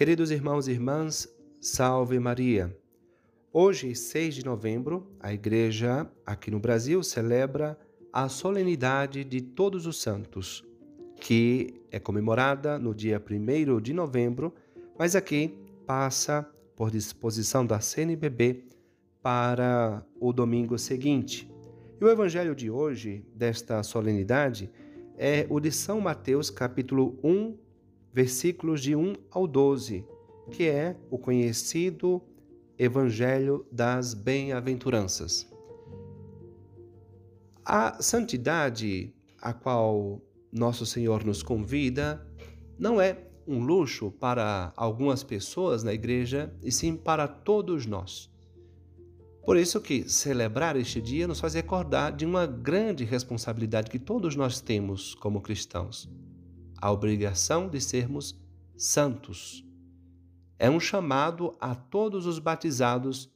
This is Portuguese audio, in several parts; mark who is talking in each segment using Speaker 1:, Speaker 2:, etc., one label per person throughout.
Speaker 1: Queridos irmãos e irmãs, salve Maria. Hoje, 6 de novembro, a Igreja aqui no Brasil celebra a solenidade de Todos os Santos, que é comemorada no dia 1 de novembro, mas aqui passa por disposição da CNBB para o domingo seguinte. E o evangelho de hoje, desta solenidade, é o de São Mateus, capítulo 1, versículos de 1 ao 12, que é o conhecido Evangelho das Bem-aventuranças. A santidade a qual nosso Senhor nos convida não é um luxo para algumas pessoas na igreja, e sim para todos nós. Por isso que celebrar este dia nos faz recordar de uma grande responsabilidade que todos nós temos como cristãos a obrigação de sermos santos. É um chamado a todos os batizados,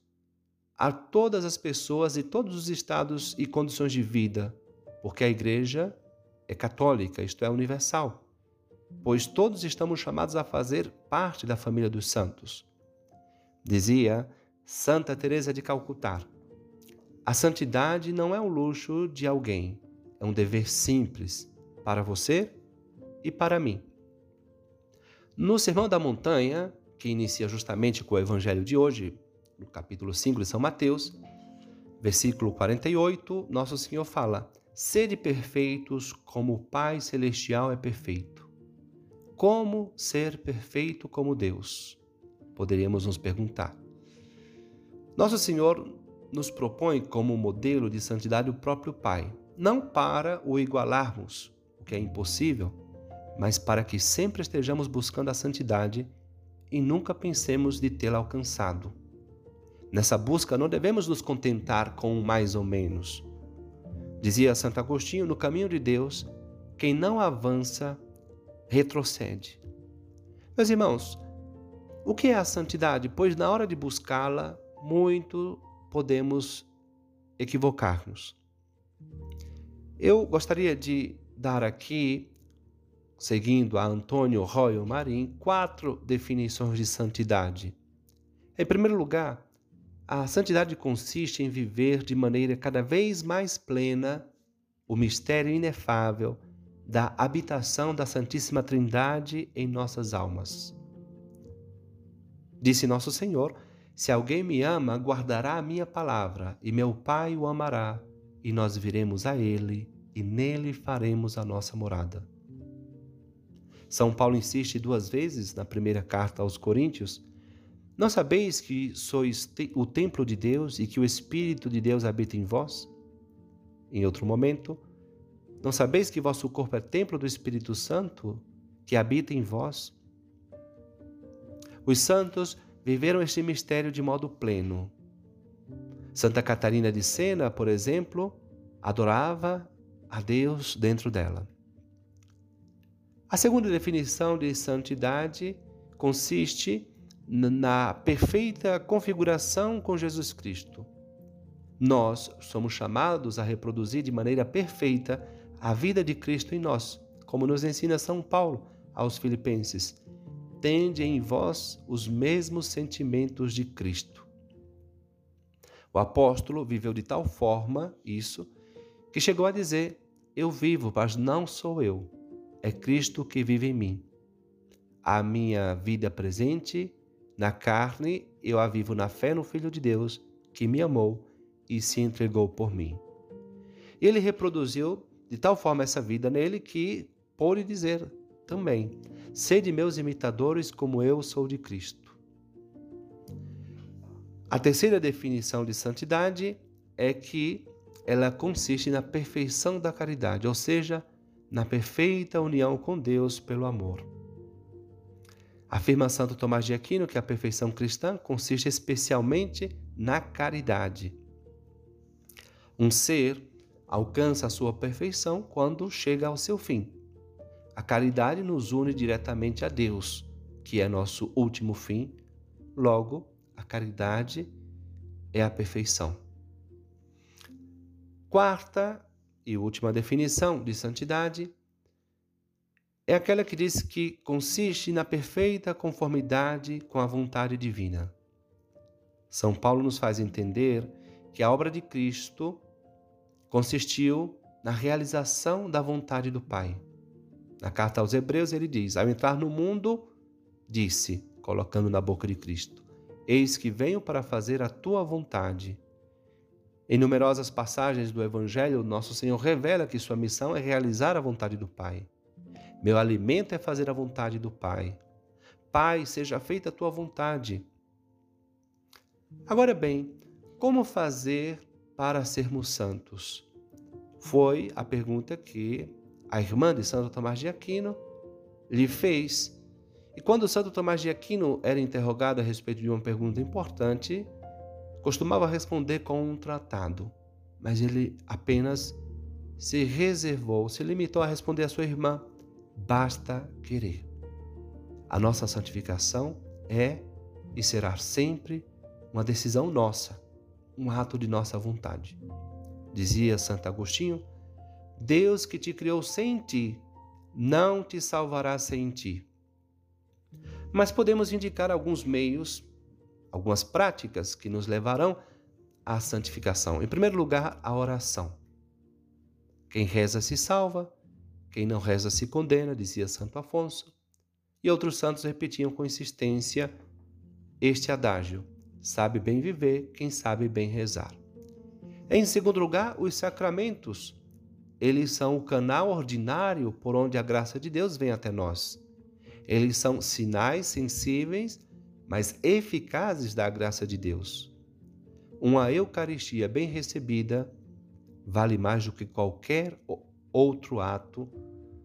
Speaker 1: a todas as pessoas e todos os estados e condições de vida, porque a igreja é católica, isto é, universal, pois todos estamos chamados a fazer parte da família dos santos. Dizia Santa Teresa de Calcutá: A santidade não é um luxo de alguém, é um dever simples para você e para mim. No Sermão da Montanha, que inicia justamente com o Evangelho de hoje, no capítulo 5 de São Mateus, versículo 48, Nosso Senhor fala: Sede perfeitos como o Pai Celestial é perfeito. Como ser perfeito como Deus? Poderíamos nos perguntar. Nosso Senhor nos propõe como modelo de santidade o próprio Pai, não para o igualarmos, o que é impossível, mas para que sempre estejamos buscando a santidade e nunca pensemos de tê-la alcançado. Nessa busca não devemos nos contentar com mais ou menos. Dizia Santo Agostinho: no caminho de Deus, quem não avança, retrocede. Meus irmãos, o que é a santidade? Pois na hora de buscá-la, muito podemos equivocar-nos. Eu gostaria de dar aqui seguindo a Antônio Royal Marim, quatro definições de santidade. Em primeiro lugar, a santidade consiste em viver de maneira cada vez mais plena o mistério inefável da habitação da Santíssima Trindade em nossas almas. Disse Nosso Senhor: Se alguém me ama, guardará a minha palavra, e meu Pai o amará, e nós viremos a ele, e nele faremos a nossa morada. São Paulo insiste duas vezes na primeira carta aos Coríntios: Não sabeis que sois o templo de Deus e que o Espírito de Deus habita em vós? Em outro momento, não sabeis que vosso corpo é templo do Espírito Santo que habita em vós? Os santos viveram este mistério de modo pleno. Santa Catarina de Sena, por exemplo, adorava a Deus dentro dela. A segunda definição de santidade consiste na perfeita configuração com Jesus Cristo. Nós somos chamados a reproduzir de maneira perfeita a vida de Cristo em nós, como nos ensina São Paulo aos Filipenses. Tende em vós os mesmos sentimentos de Cristo. O apóstolo viveu de tal forma isso que chegou a dizer: Eu vivo, mas não sou eu é Cristo que vive em mim. A minha vida presente na carne, eu a vivo na fé no Filho de Deus, que me amou e se entregou por mim. Ele reproduziu de tal forma essa vida nele que pôde dizer também: Sede meus imitadores, como eu sou de Cristo. A terceira definição de santidade é que ela consiste na perfeição da caridade, ou seja, na perfeita união com Deus pelo amor. Afirma Santo Tomás de Aquino que a perfeição cristã consiste especialmente na caridade. Um ser alcança a sua perfeição quando chega ao seu fim. A caridade nos une diretamente a Deus, que é nosso último fim. Logo, a caridade é a perfeição. Quarta e última definição de santidade é aquela que diz que consiste na perfeita conformidade com a vontade divina. São Paulo nos faz entender que a obra de Cristo consistiu na realização da vontade do Pai. Na carta aos Hebreus, ele diz: Ao entrar no mundo, disse, colocando na boca de Cristo: Eis que venho para fazer a tua vontade. Em numerosas passagens do Evangelho, nosso Senhor revela que sua missão é realizar a vontade do Pai. Meu alimento é fazer a vontade do Pai. Pai, seja feita a tua vontade. Agora bem, como fazer para sermos santos? Foi a pergunta que a irmã de Santo Tomás de Aquino lhe fez. E quando Santo Tomás de Aquino era interrogado a respeito de uma pergunta importante, costumava responder com um tratado, mas ele apenas se reservou, se limitou a responder à sua irmã: basta querer. A nossa santificação é e será sempre uma decisão nossa, um ato de nossa vontade. Dizia Santo Agostinho: Deus que te criou sem ti, não te salvará sem ti. Mas podemos indicar alguns meios algumas práticas que nos levarão à santificação. Em primeiro lugar, a oração. Quem reza se salva, quem não reza se condena, dizia Santo Afonso. E outros santos repetiam com insistência este adágio: sabe bem viver quem sabe bem rezar. Em segundo lugar, os sacramentos. Eles são o canal ordinário por onde a graça de Deus vem até nós. Eles são sinais sensíveis mas eficazes da graça de Deus. Uma Eucaristia bem recebida vale mais do que qualquer outro ato,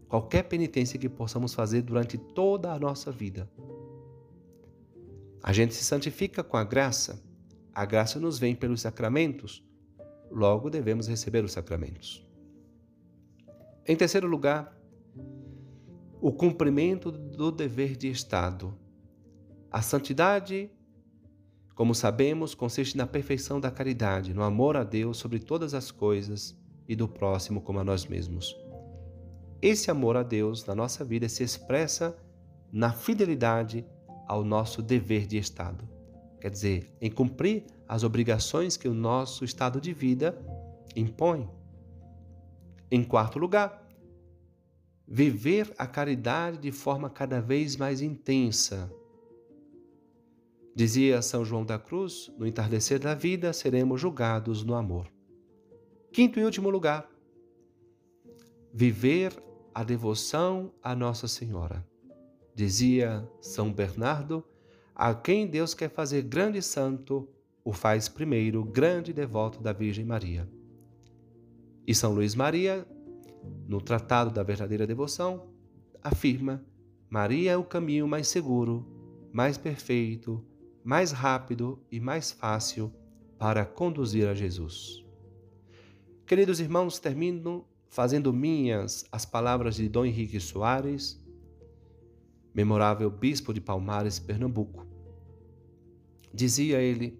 Speaker 1: qualquer penitência que possamos fazer durante toda a nossa vida. A gente se santifica com a graça, a graça nos vem pelos sacramentos, logo devemos receber os sacramentos. Em terceiro lugar, o cumprimento do dever de Estado a santidade, como sabemos, consiste na perfeição da caridade, no amor a Deus sobre todas as coisas e do próximo como a nós mesmos. Esse amor a Deus na nossa vida se expressa na fidelidade ao nosso dever de Estado. Quer dizer, em cumprir as obrigações que o nosso estado de vida impõe. Em quarto lugar, viver a caridade de forma cada vez mais intensa, Dizia São João da Cruz: no entardecer da vida seremos julgados no amor. Quinto e último lugar, viver a devoção a Nossa Senhora. Dizia São Bernardo: a quem Deus quer fazer grande santo, o faz primeiro grande devoto da Virgem Maria. E São Luís Maria, no Tratado da Verdadeira Devoção, afirma: Maria é o caminho mais seguro, mais perfeito, mais rápido e mais fácil para conduzir a Jesus. Queridos irmãos, termino fazendo minhas as palavras de Dom Henrique Soares, memorável bispo de Palmares, Pernambuco. Dizia ele: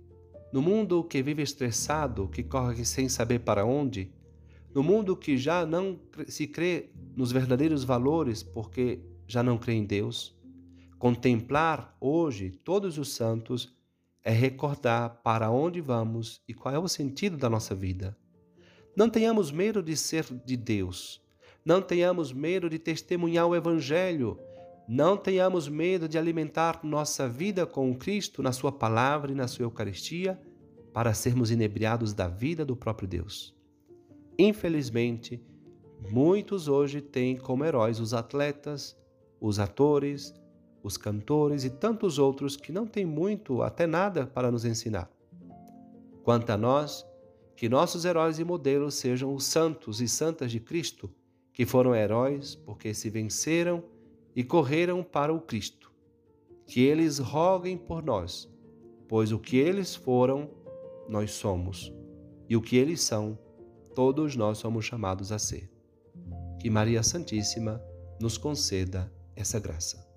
Speaker 1: No mundo que vive estressado, que corre sem saber para onde, no mundo que já não se crê nos verdadeiros valores porque já não crê em Deus, Contemplar hoje todos os santos é recordar para onde vamos e qual é o sentido da nossa vida. Não tenhamos medo de ser de Deus. Não tenhamos medo de testemunhar o Evangelho. Não tenhamos medo de alimentar nossa vida com Cristo na Sua palavra e na Sua Eucaristia para sermos inebriados da vida do próprio Deus. Infelizmente, muitos hoje têm como heróis os atletas, os atores, os cantores e tantos outros que não têm muito, até nada, para nos ensinar. Quanto a nós, que nossos heróis e modelos sejam os santos e santas de Cristo, que foram heróis porque se venceram e correram para o Cristo. Que eles roguem por nós, pois o que eles foram, nós somos, e o que eles são, todos nós somos chamados a ser. Que Maria Santíssima nos conceda essa graça.